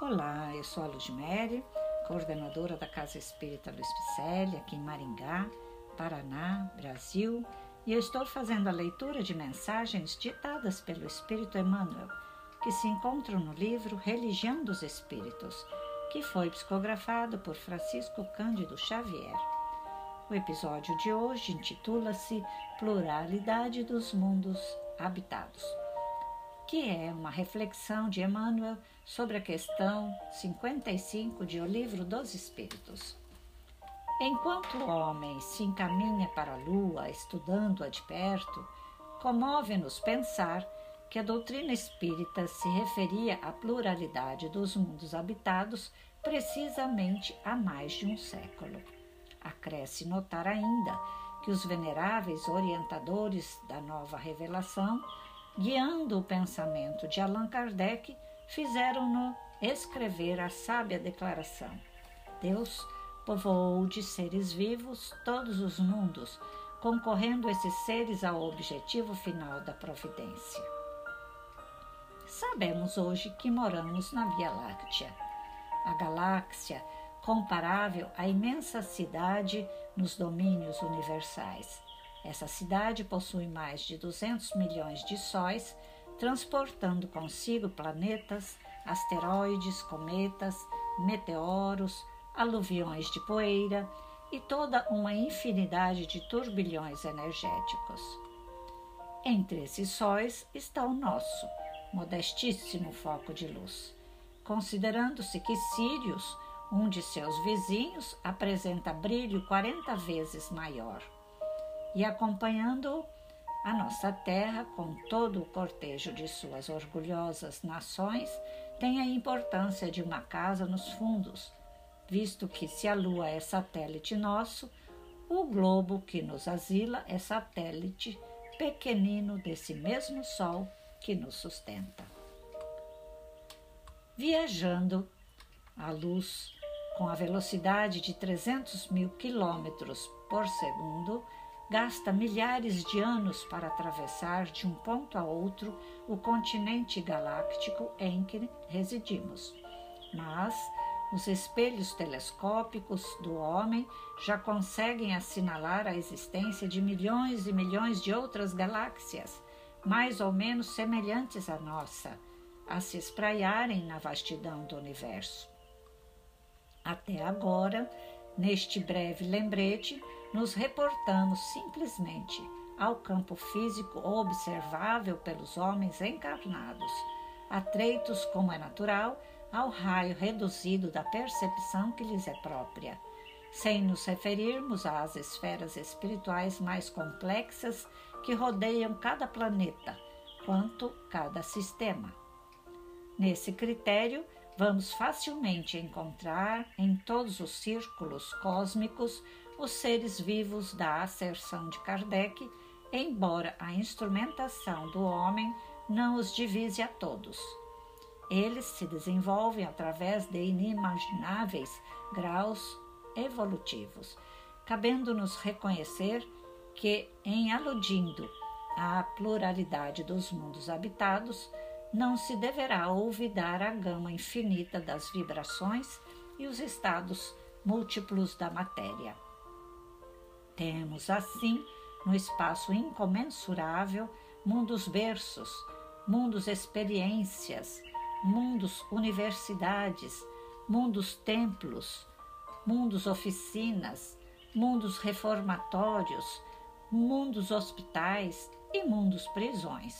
Olá, eu sou a Ludmere, coordenadora da Casa Espírita Luiz Picelli, aqui em Maringá, Paraná, Brasil, e eu estou fazendo a leitura de mensagens ditadas pelo Espírito Emmanuel, que se encontram no livro Religião dos Espíritos, que foi psicografado por Francisco Cândido Xavier. O episódio de hoje intitula-se Pluralidade dos Mundos Habitados que é uma reflexão de Emmanuel sobre a questão 55 de O Livro dos Espíritos. Enquanto o homem se encaminha para a lua, estudando-a de perto, comove-nos pensar que a doutrina espírita se referia à pluralidade dos mundos habitados precisamente há mais de um século. Acresce notar ainda que os veneráveis orientadores da nova revelação guiando o pensamento de Allan Kardec, fizeram-no escrever a sábia declaração: Deus povoou de seres vivos todos os mundos, concorrendo esses seres ao objetivo final da providência. Sabemos hoje que moramos na Via Láctea, a galáxia comparável à imensa cidade nos domínios universais essa cidade possui mais de 200 milhões de sóis, transportando consigo planetas, asteroides, cometas, meteoros, aluviões de poeira e toda uma infinidade de turbilhões energéticos. Entre esses sóis está o nosso, modestíssimo foco de luz, considerando-se que Sírius, um de seus vizinhos, apresenta brilho 40 vezes maior e acompanhando a nossa terra com todo o cortejo de suas orgulhosas nações tem a importância de uma casa nos fundos, visto que se a lua é satélite nosso, o globo que nos asila é satélite pequenino desse mesmo sol que nos sustenta. Viajando a luz com a velocidade de 300 mil quilômetros por segundo, gasta milhares de anos para atravessar de um ponto a outro o continente galáctico em que residimos. Mas os espelhos telescópicos do homem já conseguem assinalar a existência de milhões e milhões de outras galáxias, mais ou menos semelhantes à nossa, a se espraiarem na vastidão do universo. Até agora, neste breve lembrete, nos reportamos simplesmente ao campo físico observável pelos homens encarnados, atreitos, como é natural, ao raio reduzido da percepção que lhes é própria, sem nos referirmos às esferas espirituais mais complexas que rodeiam cada planeta, quanto cada sistema. Nesse critério, vamos facilmente encontrar em todos os círculos cósmicos os seres vivos da asserção de Kardec, embora a instrumentação do homem não os divise a todos. Eles se desenvolvem através de inimagináveis graus evolutivos, cabendo-nos reconhecer que, em aludindo à pluralidade dos mundos habitados, não se deverá olvidar a gama infinita das vibrações e os estados múltiplos da matéria. Temos, assim, no espaço incomensurável, mundos berços, mundos experiências, mundos universidades, mundos templos, mundos oficinas, mundos reformatórios, mundos hospitais e mundos prisões.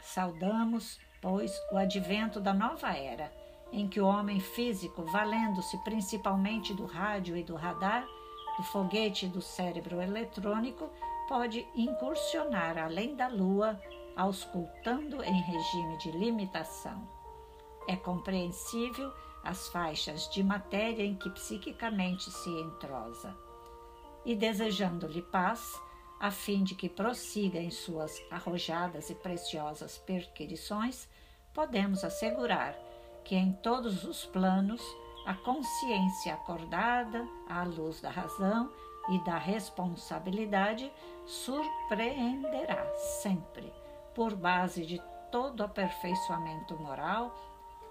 Saudamos, pois, o advento da nova era, em que o homem físico, valendo-se principalmente do rádio e do radar, do foguete do cérebro eletrônico pode incursionar além da Lua, auscultando em regime de limitação. É compreensível as faixas de matéria em que psiquicamente se entrosa. E desejando-lhe paz, a fim de que prossiga em suas arrojadas e preciosas perquirições, podemos assegurar que em todos os planos a consciência acordada à luz da razão e da responsabilidade surpreenderá sempre, por base de todo aperfeiçoamento moral,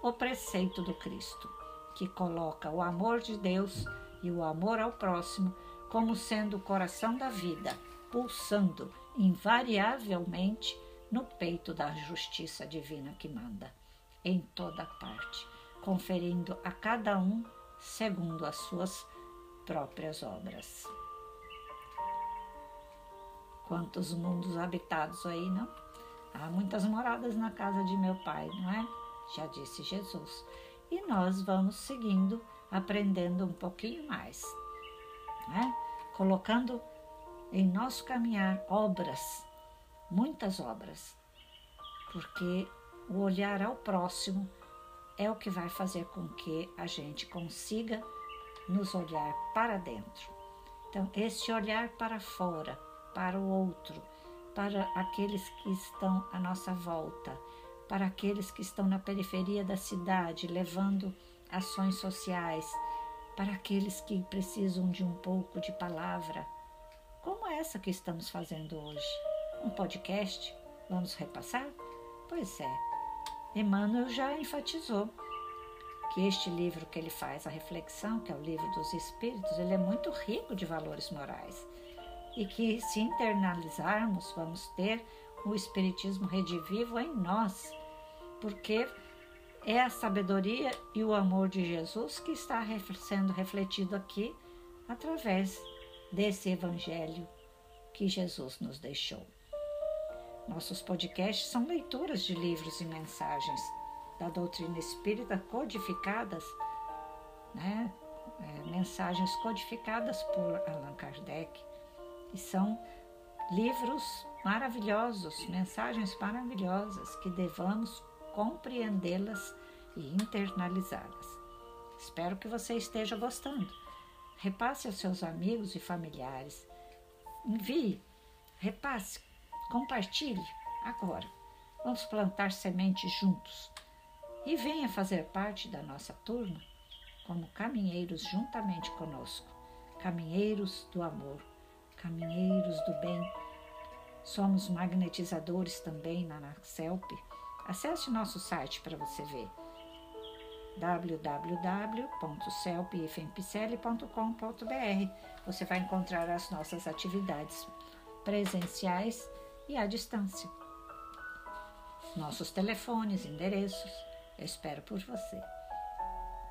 o preceito do Cristo, que coloca o amor de Deus e o amor ao próximo como sendo o coração da vida, pulsando invariavelmente no peito da justiça divina que manda, em toda parte, conferindo a cada um segundo as suas próprias obras. Quantos mundos habitados aí, não? Há muitas moradas na casa de meu pai, não é? Já disse Jesus. E nós vamos seguindo, aprendendo um pouquinho mais, né? colocando em nosso caminhar obras, muitas obras, porque o olhar ao próximo é o que vai fazer com que a gente consiga nos olhar para dentro. Então, esse olhar para fora, para o outro, para aqueles que estão à nossa volta, para aqueles que estão na periferia da cidade, levando ações sociais, para aqueles que precisam de um pouco de palavra, como essa que estamos fazendo hoje. Um podcast? Vamos repassar? Pois é. Emmanuel já enfatizou que este livro que ele faz, a reflexão, que é o livro dos Espíritos, ele é muito rico de valores morais e que se internalizarmos vamos ter o Espiritismo redivivo em nós, porque é a sabedoria e o amor de Jesus que está sendo refletido aqui através desse Evangelho que Jesus nos deixou. Nossos podcasts são leituras de livros e mensagens da doutrina espírita codificadas, né? É, mensagens codificadas por Allan Kardec, e são livros maravilhosos, mensagens maravilhosas que devamos compreendê-las e internalizá-las. Espero que você esteja gostando. Repasse aos seus amigos e familiares. Envie, repasse, compartilhe agora. Vamos plantar sementes juntos e venha fazer parte da nossa turma como caminheiros juntamente conosco, caminheiros do amor, caminheiros do bem. Somos magnetizadores também na CELP. Acesse nosso site para você ver www.celpifempicele.com.br. Você vai encontrar as nossas atividades presenciais e à distância. Nossos telefones, endereços, eu espero por você.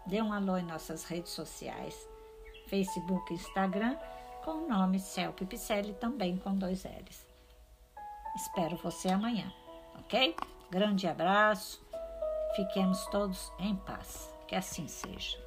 Dê um alô em nossas redes sociais, Facebook e Instagram, com o nome Celpe Picelli, também com dois L's. Espero você amanhã, ok? Grande abraço, fiquemos todos em paz. Que assim seja.